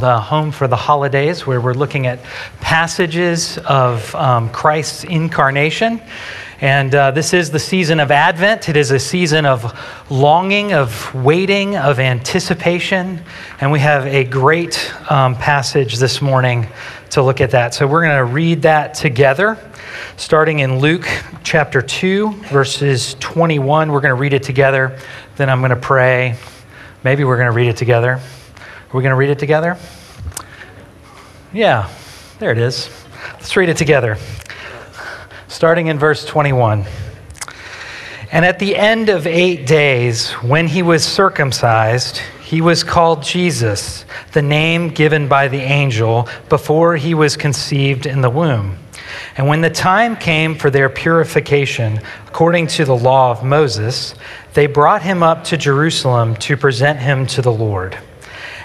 the Home for the Holidays, where we're looking at passages of um, Christ's incarnation. And uh, this is the season of Advent. It is a season of longing, of waiting, of anticipation. And we have a great um, passage this morning to look at that. So we're going to read that together, starting in Luke chapter 2, verses 21. We're going to read it together. Then I'm going to pray. Maybe we're going to read it together. Are we going to read it together? Yeah, there it is. Let's read it together. Starting in verse 21. And at the end of eight days, when he was circumcised, he was called Jesus, the name given by the angel before he was conceived in the womb. And when the time came for their purification, according to the law of Moses, they brought him up to Jerusalem to present him to the Lord.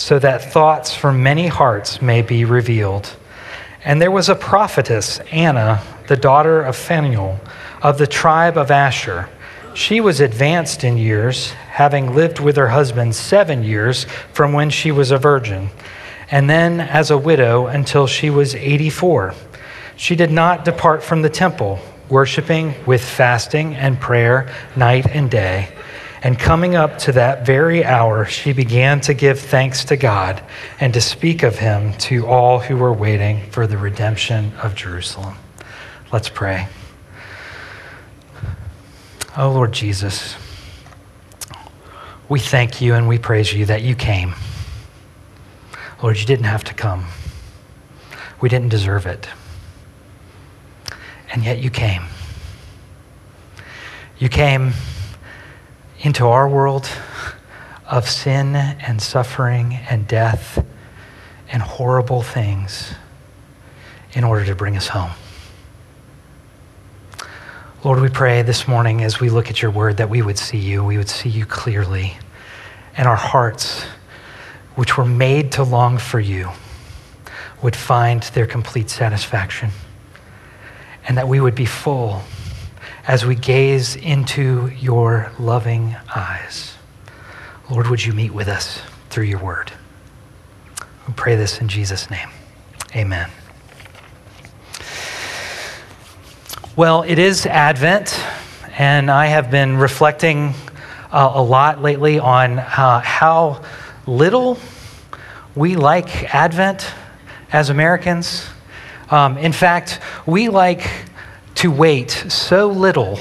so that thoughts from many hearts may be revealed. And there was a prophetess, Anna, the daughter of Phanuel, of the tribe of Asher. She was advanced in years, having lived with her husband seven years from when she was a virgin, and then as a widow until she was 84. She did not depart from the temple, worshiping with fasting and prayer night and day. And coming up to that very hour, she began to give thanks to God and to speak of him to all who were waiting for the redemption of Jerusalem. Let's pray. Oh, Lord Jesus, we thank you and we praise you that you came. Lord, you didn't have to come, we didn't deserve it. And yet you came. You came into our world of sin and suffering and death and horrible things in order to bring us home. Lord, we pray this morning as we look at your word that we would see you, we would see you clearly, and our hearts, which were made to long for you, would find their complete satisfaction, and that we would be full as we gaze into your loving eyes. Lord, would you meet with us through your word? We pray this in Jesus' name. Amen. Well, it is Advent, and I have been reflecting uh, a lot lately on uh, how little we like Advent as Americans. Um, in fact, we like to wait so little.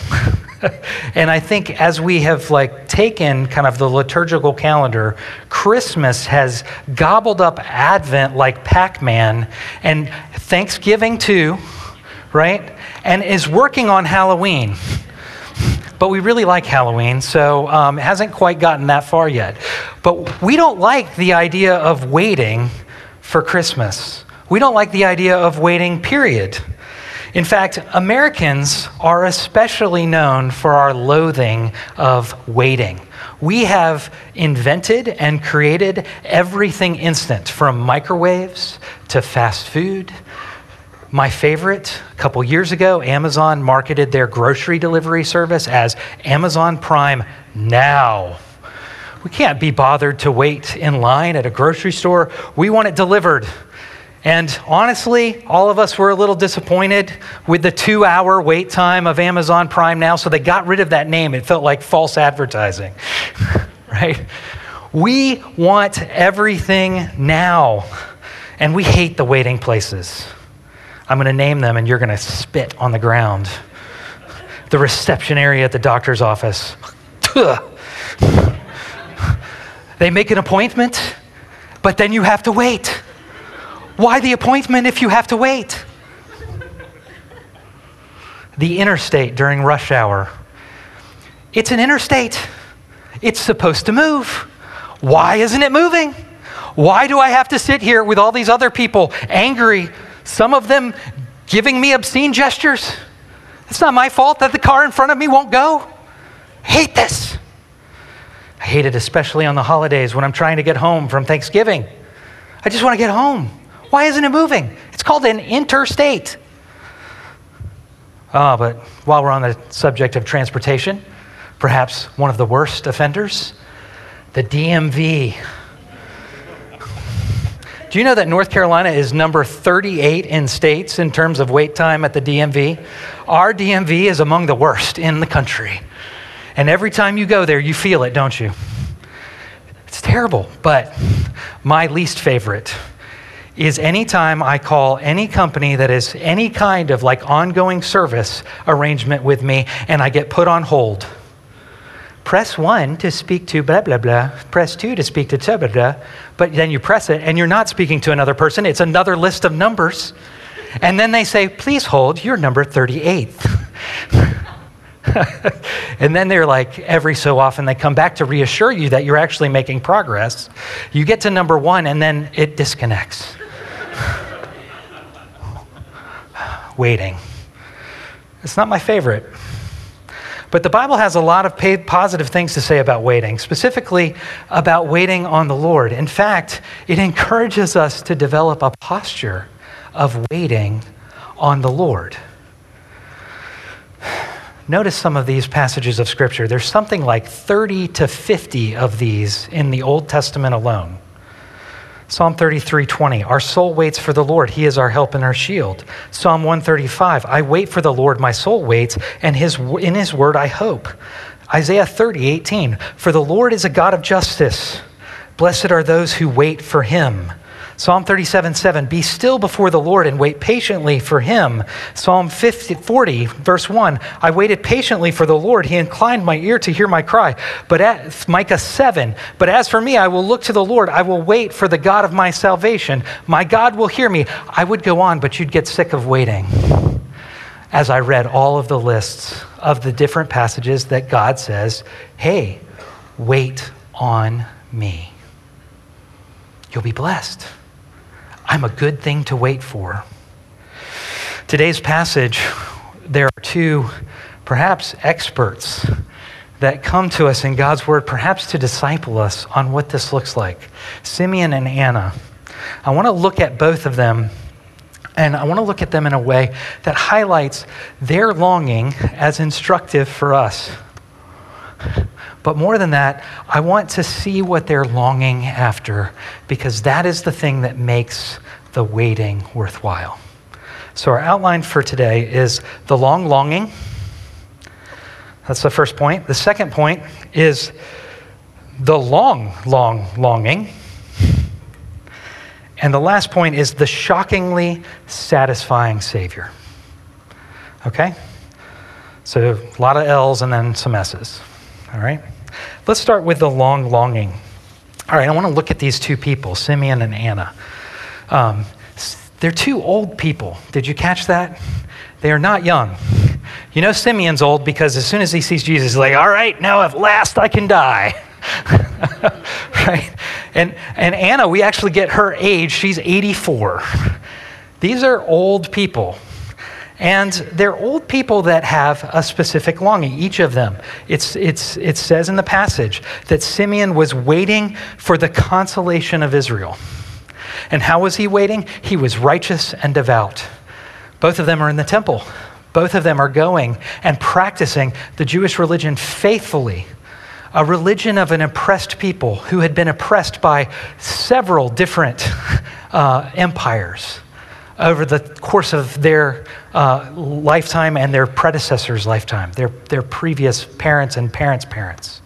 and I think as we have like taken kind of the liturgical calendar, Christmas has gobbled up Advent like Pac-Man and Thanksgiving too, right? And is working on Halloween. But we really like Halloween, so um, it hasn't quite gotten that far yet. But we don't like the idea of waiting for Christmas. We don't like the idea of waiting, period. In fact, Americans are especially known for our loathing of waiting. We have invented and created everything instant, from microwaves to fast food. My favorite, a couple years ago, Amazon marketed their grocery delivery service as Amazon Prime Now. We can't be bothered to wait in line at a grocery store. We want it delivered. And honestly, all of us were a little disappointed with the two hour wait time of Amazon Prime Now, so they got rid of that name. It felt like false advertising, right? We want everything now, and we hate the waiting places. I'm going to name them, and you're going to spit on the ground. The reception area at the doctor's office. They make an appointment, but then you have to wait. Why the appointment if you have to wait? The interstate during rush hour. It's an interstate. It's supposed to move. Why isn't it moving? Why do I have to sit here with all these other people angry, some of them giving me obscene gestures? It's not my fault that the car in front of me won't go. Hate this. I hate it especially on the holidays when I'm trying to get home from Thanksgiving. I just want to get home. Why isn't it moving? It's called an interstate. Oh, but while we're on the subject of transportation, perhaps one of the worst offenders, the DMV. Do you know that North Carolina is number 38 in states in terms of wait time at the DMV? Our DMV is among the worst in the country. And every time you go there, you feel it, don't you? It's terrible. But my least favorite is anytime I call any company that is any kind of like ongoing service arrangement with me and I get put on hold. Press one to speak to blah, blah, blah. Press two to speak to blah, blah, blah. But then you press it and you're not speaking to another person. It's another list of numbers. And then they say, please hold, you're number 38. and then they're like, every so often, they come back to reassure you that you're actually making progress. You get to number one, and then it disconnects. Waiting. It's not my favorite. But the Bible has a lot of positive things to say about waiting, specifically about waiting on the Lord. In fact, it encourages us to develop a posture of waiting on the Lord. Notice some of these passages of Scripture. There's something like 30 to 50 of these in the Old Testament alone. Psalm 33:20 Our soul waits for the Lord he is our help and our shield. Psalm 135 I wait for the Lord my soul waits and his in his word I hope. Isaiah 30:18 For the Lord is a God of justice. Blessed are those who wait for him. Psalm 37 7, be still before the Lord and wait patiently for him. Psalm 50, 40, verse 1, I waited patiently for the Lord. He inclined my ear to hear my cry. But at, Micah 7, but as for me, I will look to the Lord. I will wait for the God of my salvation. My God will hear me. I would go on, but you'd get sick of waiting as I read all of the lists of the different passages that God says, hey, wait on me. You'll be blessed. I'm a good thing to wait for. Today's passage, there are two perhaps experts that come to us in God's word, perhaps to disciple us on what this looks like Simeon and Anna. I want to look at both of them, and I want to look at them in a way that highlights their longing as instructive for us. But more than that, I want to see what they're longing after because that is the thing that makes the waiting worthwhile. So, our outline for today is the long longing. That's the first point. The second point is the long, long longing. And the last point is the shockingly satisfying Savior. Okay? So, a lot of L's and then some S's. All right? Let's start with the long longing. All right, I want to look at these two people, Simeon and Anna. Um, they're two old people. Did you catch that? They are not young. You know, Simeon's old because as soon as he sees Jesus, he's like, all right, now at last I can die. right? And, and Anna, we actually get her age. She's 84. These are old people. And they're old people that have a specific longing, each of them. It's, it's, it says in the passage that Simeon was waiting for the consolation of Israel. And how was he waiting? He was righteous and devout. Both of them are in the temple. Both of them are going and practicing the Jewish religion faithfully a religion of an oppressed people who had been oppressed by several different uh, empires over the course of their uh, lifetime and their predecessors' lifetime, their, their previous parents and parents' parents.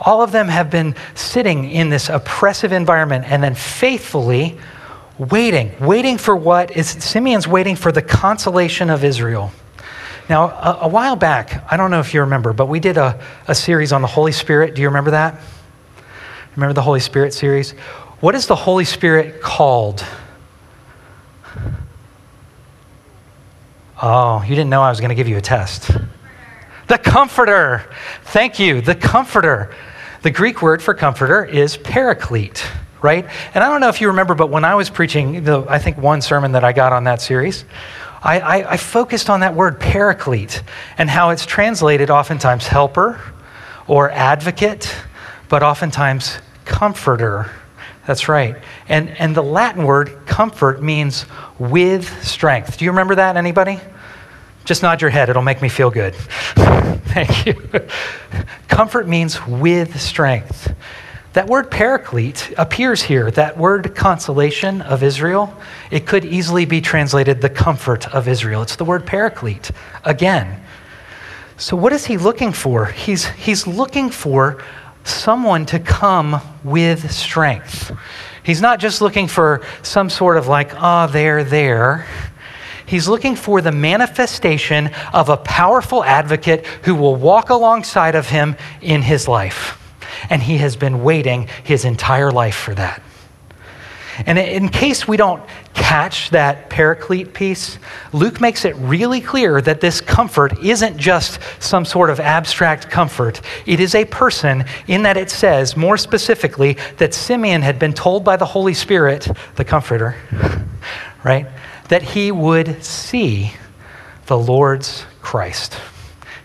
All of them have been sitting in this oppressive environment and then faithfully waiting, waiting for what is Simeon's waiting for the consolation of Israel. Now, a, a, while back, I don't know if you remember, but we did a, a series on the Holy Spirit. Do you remember that? Remember the Holy Spirit series? What is the Holy Spirit called? Oh, you didn't know I was going to give you a test. The Comforter. Thank you. The Comforter. The Greek word for comforter is paraclete, right? And I don't know if you remember, but when I was preaching, the, I think one sermon that I got on that series, I, I, I focused on that word paraclete and how it's translated oftentimes helper or advocate, but oftentimes comforter. That's right. And, and the Latin word comfort means with strength. Do you remember that, anybody? Just nod your head, it'll make me feel good. Thank you. Comfort means with strength. That word paraclete appears here. That word consolation of Israel, it could easily be translated the comfort of Israel. It's the word paraclete again. So, what is he looking for? He's, he's looking for someone to come with strength. He's not just looking for some sort of like, ah, oh, they're there. He's looking for the manifestation of a powerful advocate who will walk alongside of him in his life and he has been waiting his entire life for that. And in case we don't catch that paraclete piece, Luke makes it really clear that this comfort isn't just some sort of abstract comfort. It is a person, in that it says more specifically that Simeon had been told by the Holy Spirit, the Comforter, right, that he would see the Lord's Christ.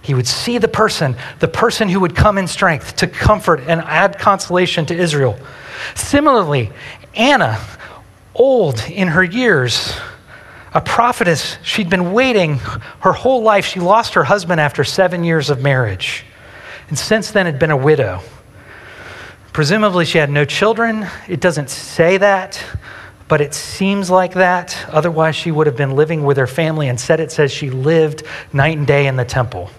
He would see the person, the person who would come in strength to comfort and add consolation to Israel. Similarly, Anna, old in her years, a prophetess, she'd been waiting her whole life. She lost her husband after seven years of marriage, and since then had been a widow. Presumably, she had no children. It doesn't say that, but it seems like that. Otherwise, she would have been living with her family. Instead, it says she lived night and day in the temple.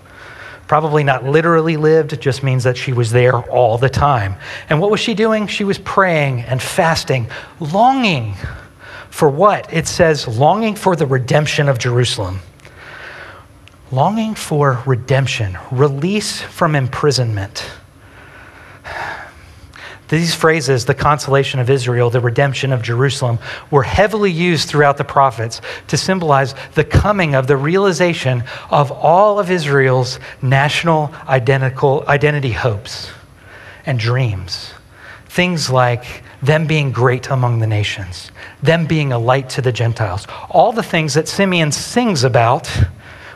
Probably not literally lived, just means that she was there all the time. And what was she doing? She was praying and fasting, longing for what? It says, longing for the redemption of Jerusalem. Longing for redemption, release from imprisonment. These phrases, the consolation of Israel, the redemption of Jerusalem, were heavily used throughout the prophets to symbolize the coming of the realization of all of Israel's national identical, identity hopes and dreams. Things like them being great among the nations, them being a light to the Gentiles, all the things that Simeon sings about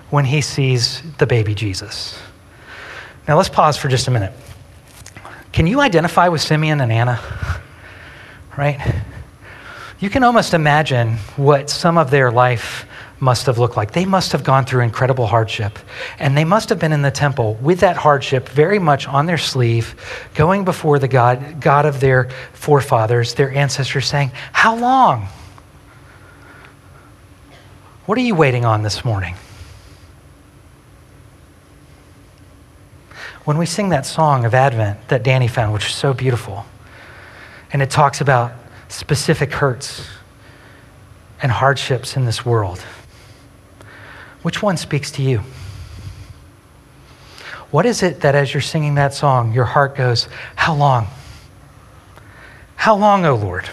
when he sees the baby Jesus. Now let's pause for just a minute. Can you identify with Simeon and Anna? Right? You can almost imagine what some of their life must have looked like. They must have gone through incredible hardship. And they must have been in the temple with that hardship very much on their sleeve, going before the God, God of their forefathers, their ancestors, saying, How long? What are you waiting on this morning? When we sing that song of Advent that Danny found, which is so beautiful, and it talks about specific hurts and hardships in this world, which one speaks to you? What is it that as you're singing that song, your heart goes, How long? How long, O Lord?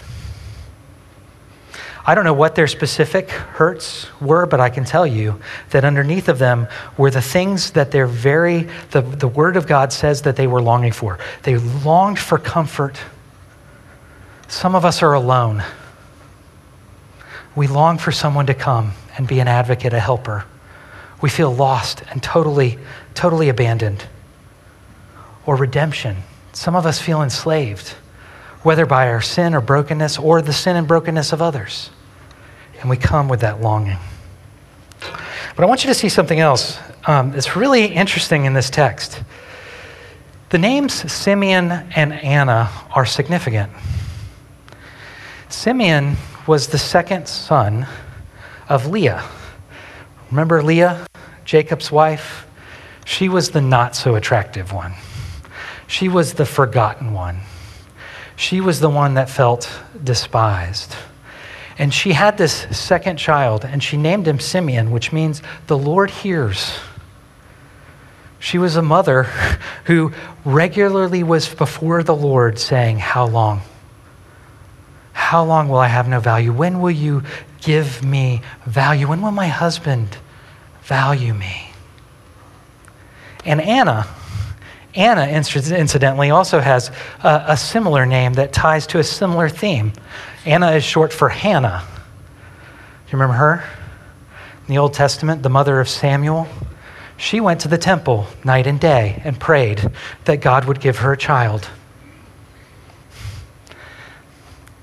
I don't know what their specific hurts were, but I can tell you that underneath of them were the things that they're very, the, the Word of God says that they were longing for. They longed for comfort. Some of us are alone. We long for someone to come and be an advocate, a helper. We feel lost and totally, totally abandoned. Or redemption. Some of us feel enslaved, whether by our sin or brokenness or the sin and brokenness of others. And we come with that longing. But I want you to see something else um, that's really interesting in this text. The names Simeon and Anna are significant. Simeon was the second son of Leah. Remember Leah, Jacob's wife? She was the not so attractive one. She was the forgotten one. She was the one that felt despised. And she had this second child, and she named him Simeon, which means the Lord hears. She was a mother who regularly was before the Lord saying, How long? How long will I have no value? When will you give me value? When will my husband value me? And Anna, Anna, incidentally, also has a, a, similar name that ties to a similar theme. Anna is short for Hannah. Do you remember her? In the Old Testament, the mother of Samuel. She went to the temple night and day and prayed that God would give her a child.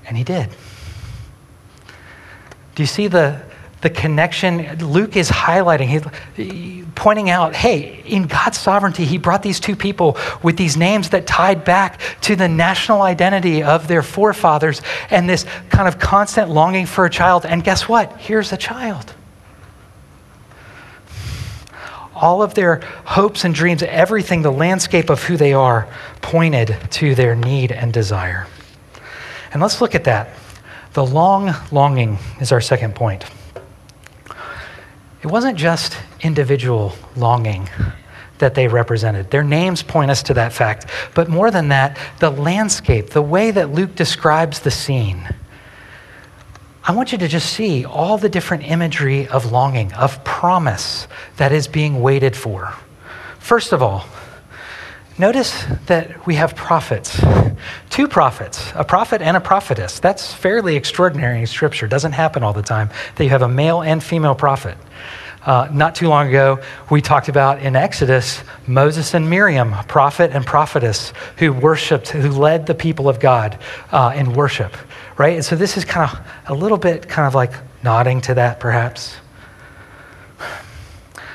And he did. Do you see the, the connection? Luke is highlighting, he, pointing out hey, in God's sovereignty, he brought these two people with these names that tied back to the national identity of their forefathers and this kind of constant longing for a child. And guess what? Here's a child all of their hopes and dreams, everything, the landscape of who they are, pointed to their need and desire. And let's look at that. The long longing is our second point. It wasn't just individual longing that they represented. Their names point us to that fact. But more than that, the landscape, the way that Luke describes the scene, I want you to just see all the different imagery of longing, of promise that is being waited for. First of all, Notice that we have prophets, two prophets, a prophet and a prophetess. That's fairly extraordinary in Scripture. Doesn't happen all the time that you have a male and female prophet. Uh, not too long ago, we talked about in Exodus Moses and Miriam, prophet and prophetess, who worshiped, who led the people of God uh, in worship, right? And so this is kind of a little bit kind of like nodding to that, perhaps.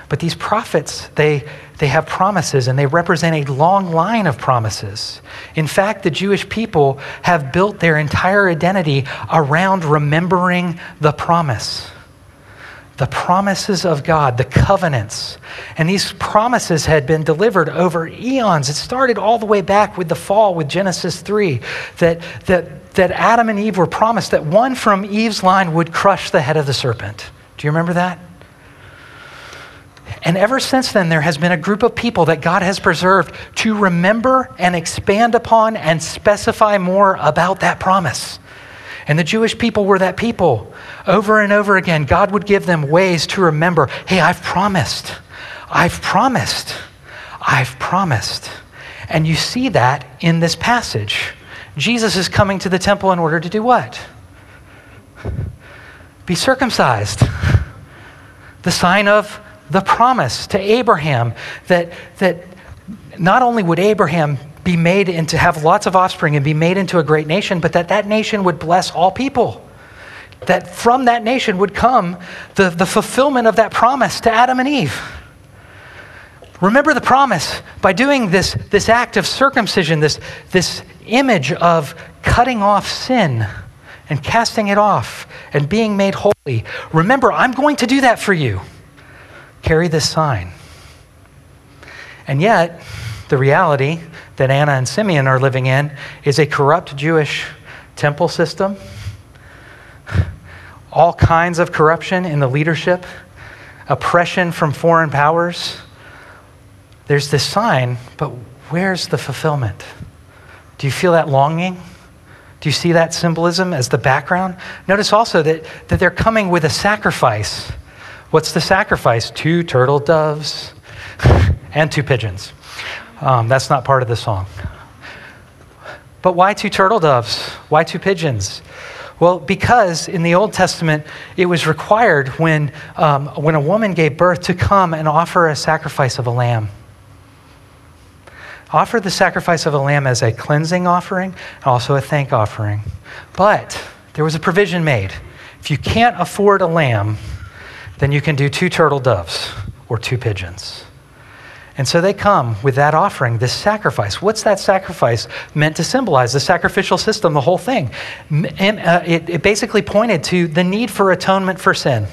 But these prophets, they, they have promises and they represent a long line of promises. In fact, the Jewish people have built their entire identity around remembering the promise. The promises of God, the covenants. And these promises had been delivered over eons. It started all the way back with the fall, with Genesis 3, that, that, that Adam and Eve were promised that one from Eve's line would crush the head of the serpent. Do you remember that? And ever since then, there has been a group of people that God has preserved to remember and expand upon and specify more about that promise. And the Jewish people were that people. Over and over again, God would give them ways to remember hey, I've promised. I've promised. I've promised. And you see that in this passage. Jesus is coming to the temple in order to do what? Be circumcised. The sign of the promise to Abraham that, that not only would Abraham be made into have lots of offspring and be made into a great nation, but that that nation would bless all people. That from that nation would come the, the fulfillment of that promise to Adam and Eve. Remember the promise by doing this, this act of circumcision, this, this image of cutting off sin and casting it off and being made holy. Remember, I'm going to do that for you carry this sign. And yet, the reality that Anna and Simeon are living in is a corrupt Jewish temple system, all kinds of corruption in the leadership, oppression from foreign powers. There's this sign, but where's the fulfillment? Do you feel that longing? Do you see that symbolism as the background? Notice also that, that they're coming with a sacrifice What's the sacrifice? Two turtle doves and two pigeons. Um, that's not part of the song. But why two turtle doves? Why two pigeons? Well, because in the Old Testament, it was required when, um, when a woman gave birth to come and offer a sacrifice of a lamb. Offer the sacrifice of a lamb as a cleansing offering, and also a thank offering. But there was a provision made. If you can't afford a lamb, then you can do two turtle doves or two pigeons. And so they come with that offering, this sacrifice. What's that sacrifice meant to symbolize? The sacrificial system, the whole thing. And, uh, it, it basically pointed to the need for atonement for sin.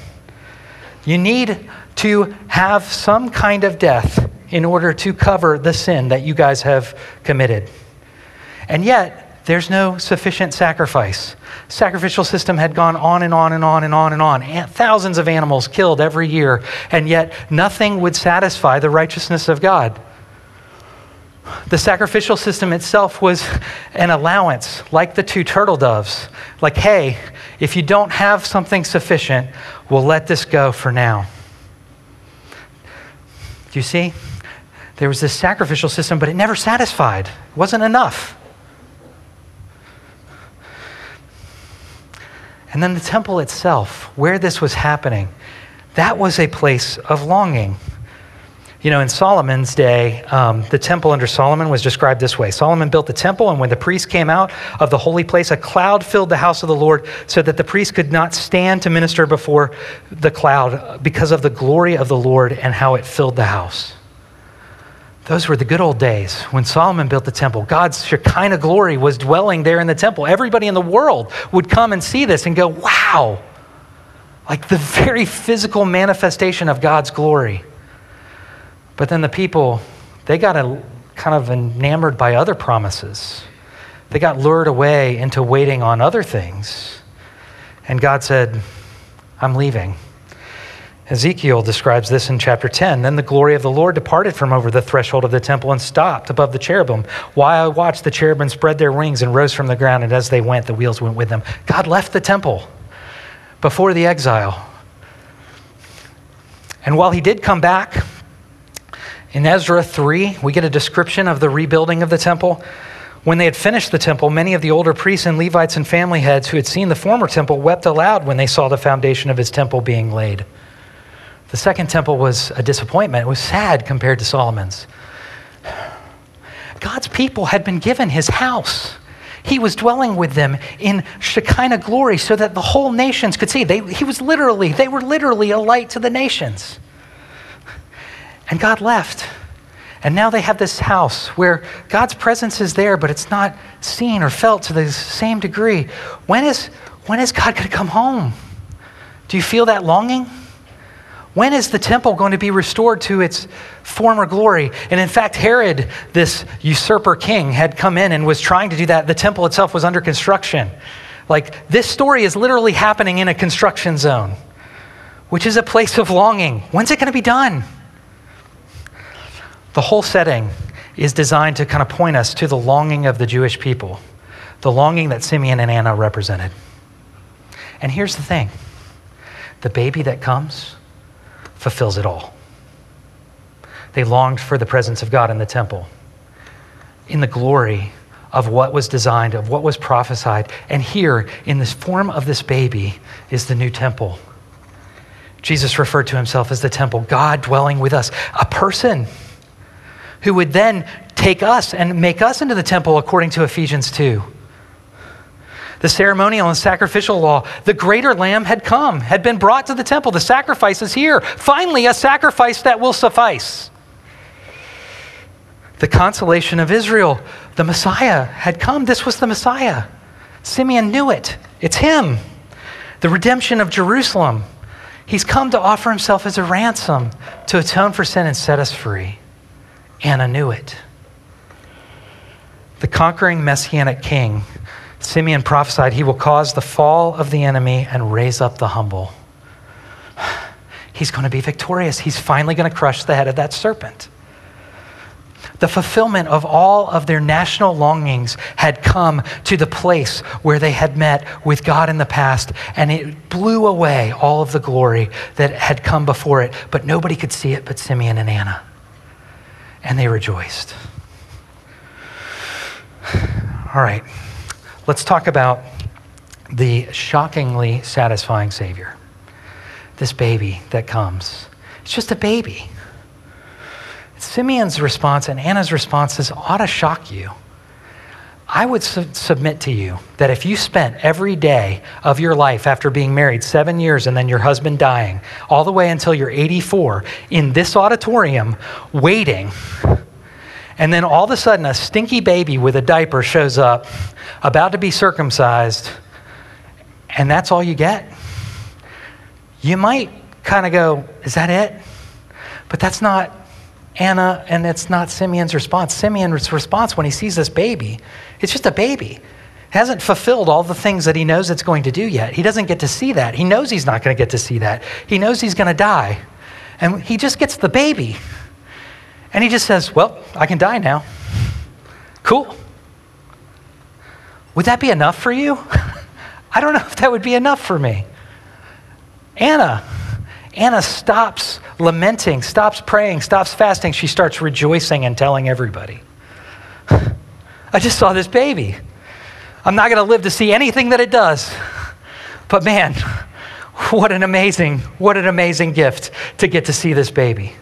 You need to have some kind of death in order to cover the sin that you guys have committed. And yet, there's no sufficient sacrifice. Sacrificial system had gone on and on and on and on and on. Thousands of animals killed every year, and yet nothing would satisfy the righteousness of God. The sacrificial system itself was an allowance, like the two turtle doves. Like, hey, if you don't have something sufficient, we'll let this go for now. Do you see? There was this sacrificial system, but it never satisfied. It wasn't enough. And then the temple itself, where this was happening, that was a place of longing. You know, in Solomon's day, um, the temple under Solomon was described this way Solomon built the temple, and when the priests came out of the holy place, a cloud filled the house of the Lord so that the priests could not stand to minister before the cloud because of the glory of the Lord and how it filled the house. Those were the good old days when Solomon built the temple. God's Shekinah glory was dwelling there in the temple. Everybody in the world would come and see this and go, wow, like the very physical manifestation of God's glory. But then the people, they got a, kind of enamored by other promises. They got lured away into waiting on other things. And God said, I'm leaving. Ezekiel describes this in chapter 10. Then the glory of the Lord departed from over the threshold of the temple and stopped above the cherubim. While I watched, the cherubim spread their wings and rose from the ground, and as they went, the wheels went with them. God left the temple before the exile. And while he did come back, in Ezra 3, we get a description of the rebuilding of the temple. When they had finished the temple, many of the older priests and Levites and family heads who had seen the former temple wept aloud when they saw the foundation of his temple being laid. The second temple was a disappointment. It was sad compared to Solomon's. God's people had been given his house. He was dwelling with them in Shekinah glory so that the whole nations could see. They, he was literally, they were literally a light to the nations. And God left. And now they have this house where God's presence is there, but it's not seen or felt to the same degree. When is, when is God going to come home? Do you feel that longing? When is the temple going to be restored to its former glory? And in fact, Herod, this usurper king, had come in and was trying to do that. The temple itself was under construction. Like, this story is literally happening in a construction zone, which is a place of longing. When's it going to be done? The whole setting is designed to kind of point us to the longing of the Jewish people, the longing that Simeon and Anna represented. And here's the thing the baby that comes, fulfills it all. They longed for the presence of God in the temple, in the glory of what was designed, of what was prophesied. And here, in this form of this baby, is the new temple. Jesus referred to himself as the temple, God dwelling with us, a person who would then take us and make us into the temple according to Ephesians 2 the ceremonial and sacrificial law. The greater lamb had come, had been brought to the temple. The sacrifice is here. Finally, a sacrifice that will suffice. The consolation of Israel, the Messiah had come. This was the Messiah. Simeon knew it. It's him. The redemption of Jerusalem. He's come to offer himself as a ransom to atone for sin and set us free. Anna knew it. The conquering messianic king Simeon prophesied, He will cause the fall of the enemy and raise up the humble. He's going to be victorious. He's finally going to crush the head of that serpent. The fulfillment of all of their national longings had come to the place where they had met with God in the past, and it blew away all of the glory that had come before it. But nobody could see it but Simeon and Anna. And they rejoiced. All right. Let's talk about the shockingly satisfying Savior. This baby that comes. It's just a baby. Simeon's response and Anna's responses ought to shock you. I would su- submit to you that if you spent every day of your life after being married seven years and then your husband dying, all the way until you're 84, in this auditorium waiting, and then all of a sudden a stinky baby with a diaper shows up, about to be circumcised, and that's all you get, you might kind of go, Is that it? But that's not Anna, and it's not Simeon's response. Simeon's response when he sees this baby, it's just a baby. Hasn't fulfilled all the things that he knows it's going to do yet. He doesn't get to see that. He knows he's not going to get to see that. He knows he's going to die. And he just gets the baby. And he just says, Well, I can die now. Cool. Would that be enough for you? I don't know if that would be enough for me. Anna, Anna stops lamenting, stops praying, stops fasting. She starts rejoicing and telling everybody. I just saw this baby. I'm not going to live to see anything that it does. But man, what an amazing, what an amazing gift to get to see this baby.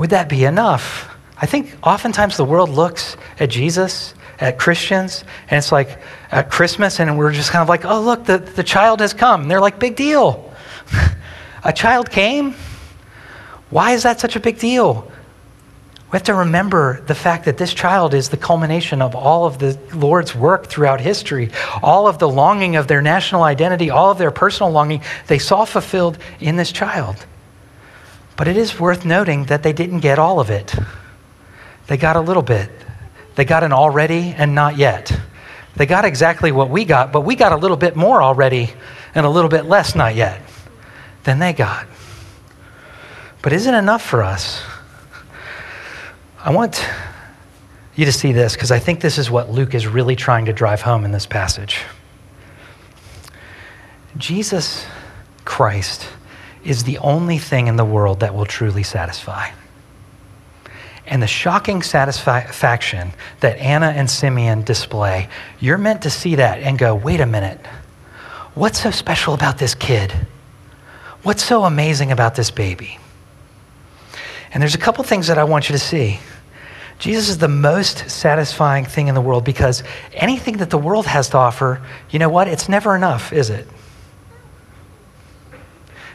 Would that be enough? I think oftentimes the world looks at Jesus, at Christians, and it's like at Christmas, and we're just kind of like, oh, look, the, the child has come. And they're like, big deal. A child came? Why is that such a big deal? We have to remember the fact that this child is the culmination of all of the Lord's work throughout history, all of the longing of their national identity, all of their personal longing, they saw fulfilled in this child. But it is worth noting that they didn't get all of it. They got a little bit. They got an already and not yet. They got exactly what we got, but we got a little bit more already and a little bit less not yet than they got. But isn't enough for us? I want you to see this because I think this is what Luke is really trying to drive home in this passage. Jesus Christ is the only thing in the world that will truly satisfy. And the shocking satisfaction that Anna and Simeon display, you're meant to see that and go, wait a minute, what's so special about this kid? What's so amazing about this baby? And there's a couple things that I want you to see. Jesus is the most satisfying thing in the world because anything that the world has to offer, you know what? It's never enough, is it?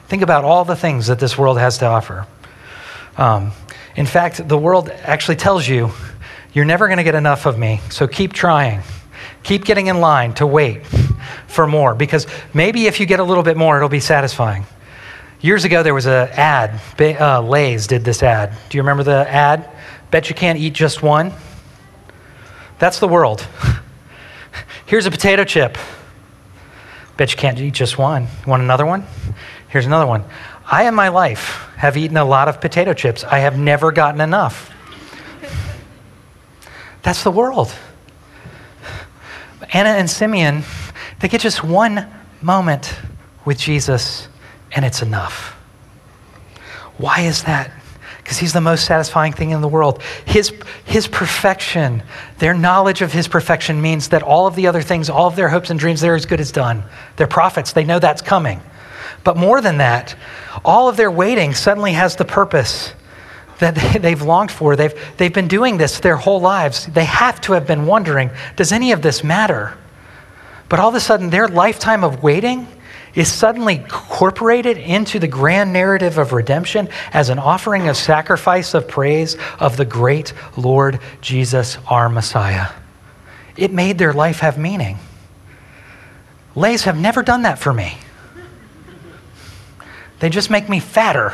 Think about all the things that this world has to offer. Um, in fact, the world actually tells you, you're never going to get enough of me, so keep trying. Keep getting in line to wait for more because maybe if you get a little bit more, it'll be satisfying. Years ago, there was an ad. Uh, Lay's did this ad. Do you remember the ad? Bet you can't eat just one. That's the world. Here's a potato chip. Bet you can't eat just one. Want another one? Here's another one. I, in my life, have eaten a lot of potato chips. I have never gotten enough. That's the world. Anna and Simeon, they get just one moment with Jesus and it's enough. Why is that? Because he's the most satisfying thing in the world. His, his perfection, their knowledge of his perfection means that all of the other things, all of their hopes and dreams, they're as good as done. They're prophets, they know that's coming. But more than that, all of their waiting suddenly has the purpose that they, have longed for. They've, they've been doing this their whole lives. They have to have been wondering does any of this matter? But all of a sudden, their lifetime of waiting is suddenly incorporated into the grand narrative of redemption as an offering of sacrifice of praise of the great Lord Jesus, our Messiah. It made their life have meaning. Lays have never done that for me. They just make me fatter.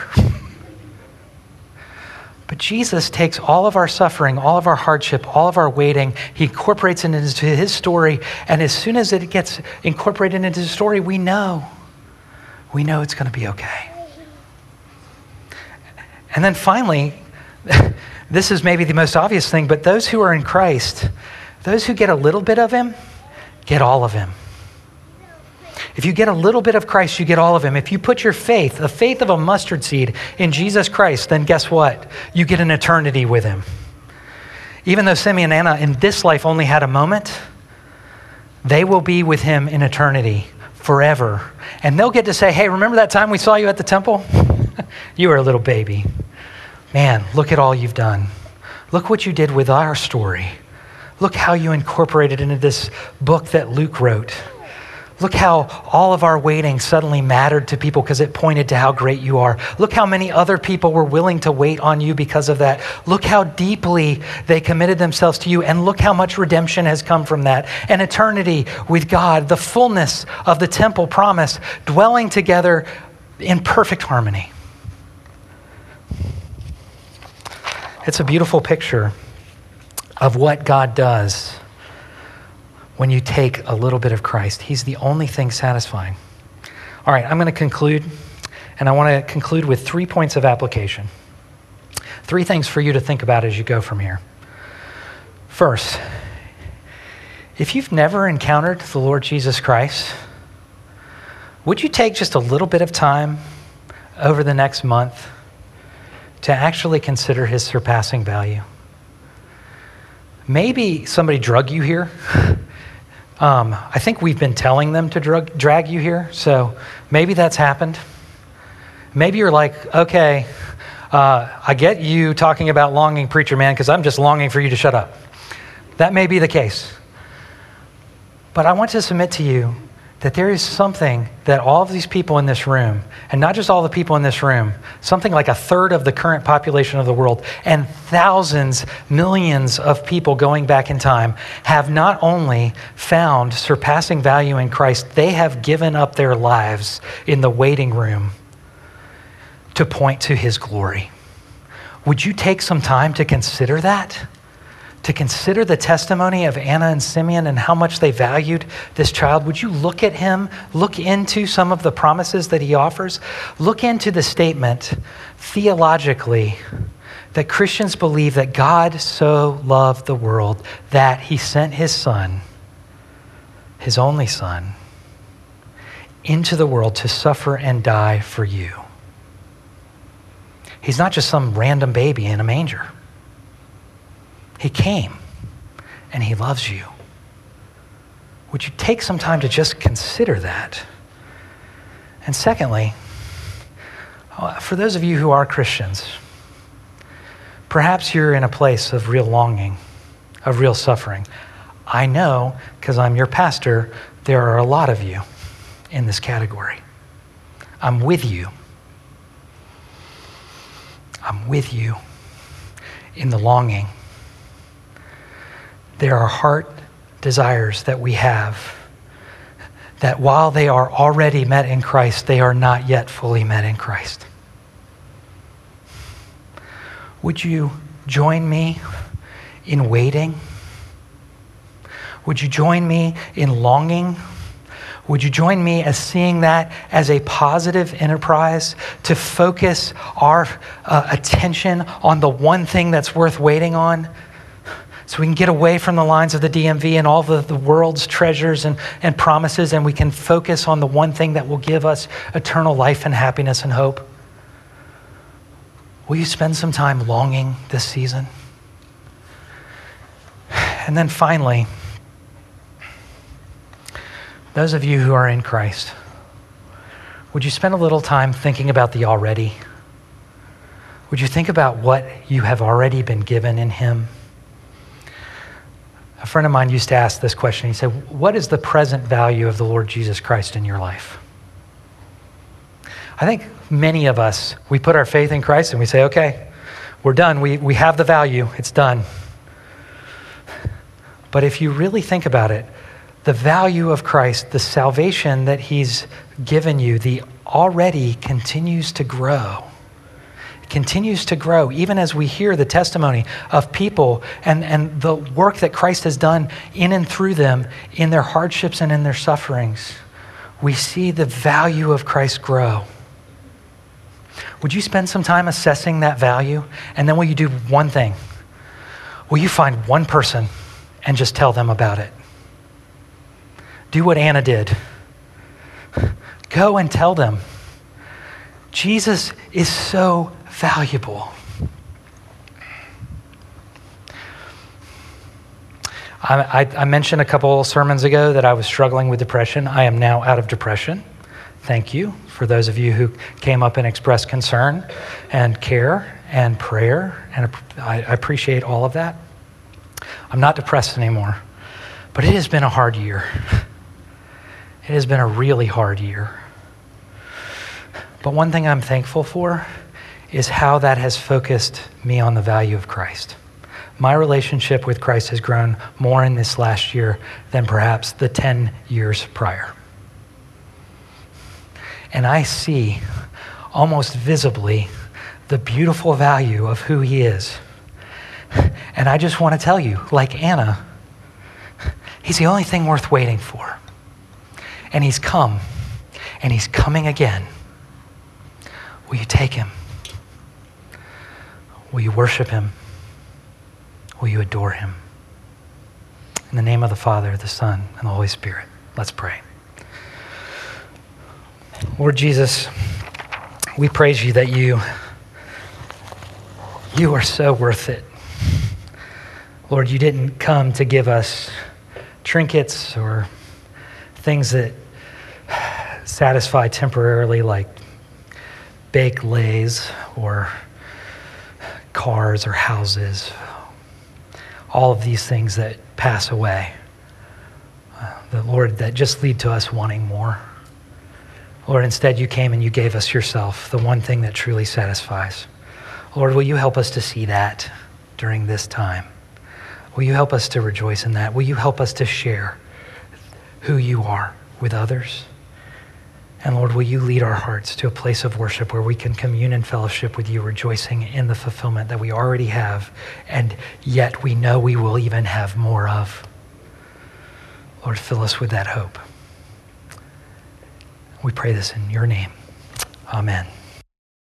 But Jesus takes all of our suffering, all of our hardship, all of our waiting, he incorporates it into his story. And as soon as it gets incorporated into the story, we know. We know it's going to be okay. And then finally, this is maybe the most obvious thing, but those who are in Christ, those who get a little bit of him, get all of him. If you get a little bit of Christ, you get all of Him. If you put your faith, the faith of a mustard seed, in Jesus Christ, then guess what? You get an eternity with Him. Even though Simeon and Anna in this life only had a moment, they will be with him in eternity forever. And they'll get to say, hey, remember that time we saw you at the temple? you were a little baby. Man, look at all you've done. Look what you did with our story. Look how you incorporated into this book that Luke wrote. Look how all of our waiting suddenly mattered to people because it pointed to how great you are. Look how many other people were willing to wait on you because of that. Look how deeply they committed themselves to you, and look how much redemption has come from that. An eternity with God, the fullness of the temple promise, dwelling together in perfect harmony. It's a beautiful picture of what God does when you take a little bit of Christ. He's the only thing satisfying. All right, I'm going to conclude, and I want to conclude with three points of application. Three things for you to think about as you go from here. First, if you've never encountered the Lord Jesus Christ, would you take just a little bit of time over the next month to actually consider his surpassing value? Maybe somebody drug you here. Um, I think we've been telling them to drug, drag you here, so maybe that's happened. Maybe you're like, okay, uh, I get you talking about longing, preacher man, because I'm just longing for you to shut up. That may be the case. But I want to submit to you that there is something that all of these people in this room, and not just all the people in this room, something like a third of the current population of the world, and thousands, millions of people going back in time, have not only found surpassing value in Christ, they have given up their lives in the waiting room to point to his glory. Would you take some time to consider that? To consider the testimony of Anna and Simeon and how much they valued this child, would you look at him, look into some of the promises that he offers? Look into the statement theologically that Christians believe that God so loved the world that he sent his son, his only son, into the world to suffer and die for you. He's not just some random baby in a manger. He came and He loves you. Would you take some time to just consider that? And secondly, uh, for those of you who are Christians, perhaps you're in a place of real longing, of real suffering. I know, because I'm your pastor, there are a lot of you in this category. I'm with you. I'm with you in the longing there are heart desires that we have that while they are already met in Christ, they are not yet fully met in Christ. Would you join me in waiting? Would you join me in longing? Would you join me as seeing that as a positive enterprise to focus our uh, attention on the one thing that's worth waiting on? So we can get away from the lines of the DMV and all the, the world's treasures and, and promises, and we can focus on the one thing that will give us eternal life and happiness and hope. Will you spend some time longing this season? And then finally, those of you who are in Christ, would you spend a little time thinking about the already? Would you think about what you have already been given in Him? A friend of mine used to ask this question. He said, What is the present value of the Lord Jesus Christ in your life? I think many of us, we put our faith in Christ and we say, Okay, we're done. We, we have the value, it's done. But if you really think about it, the value of Christ, the salvation that He's given you, the already continues to grow continues to grow, even as we hear the testimony of people and, and the work that Christ has done in and through them in their hardships and in their sufferings. We see the value of Christ grow. Would you spend some time assessing that value? And then will you do one thing? Will you find one person and just tell them about it? Do what Anna did. Go and tell them. Jesus is so valuable. I, I, mentioned a couple sermons ago that I was struggling with depression. I am now out of depression. Thank you for those of you who came up and expressed concern and care and prayer. And I appreciate all of that. I'm not depressed anymore, but it has been a hard year. It has been a really hard year. But one thing I'm thankful for is how that has focused me on the value of Christ. My relationship with Christ has grown more in this last year than perhaps the 10 years prior. And I see almost visibly the beautiful value of who he is. And I just want to tell you, like Anna, he's the only thing worth waiting for. And he's come, and he's coming again. Will you take him? Will you worship him? Will you adore him? In the name of the Father, the Son, and the Holy Spirit, let's pray. Lord Jesus, we praise you that you you are so worth it. Lord, you didn't come to give us trinkets or things that satisfy temporarily like baked Lay's or cars or houses, all of these things that pass away. Uh, the Lord, that just lead to us wanting more. Lord, instead you came and you gave us yourself, the one thing that truly satisfies. Lord, will you help us to see that during this time? Will you help us to rejoice in that? Will you help us to share who you are with others? And Lord, will you lead our hearts to a place of worship where we can commune in fellowship with you, rejoicing in the fulfillment that we already have, and yet we know we will even have more of. Lord, fill us with that hope. We pray this in your name. Amen.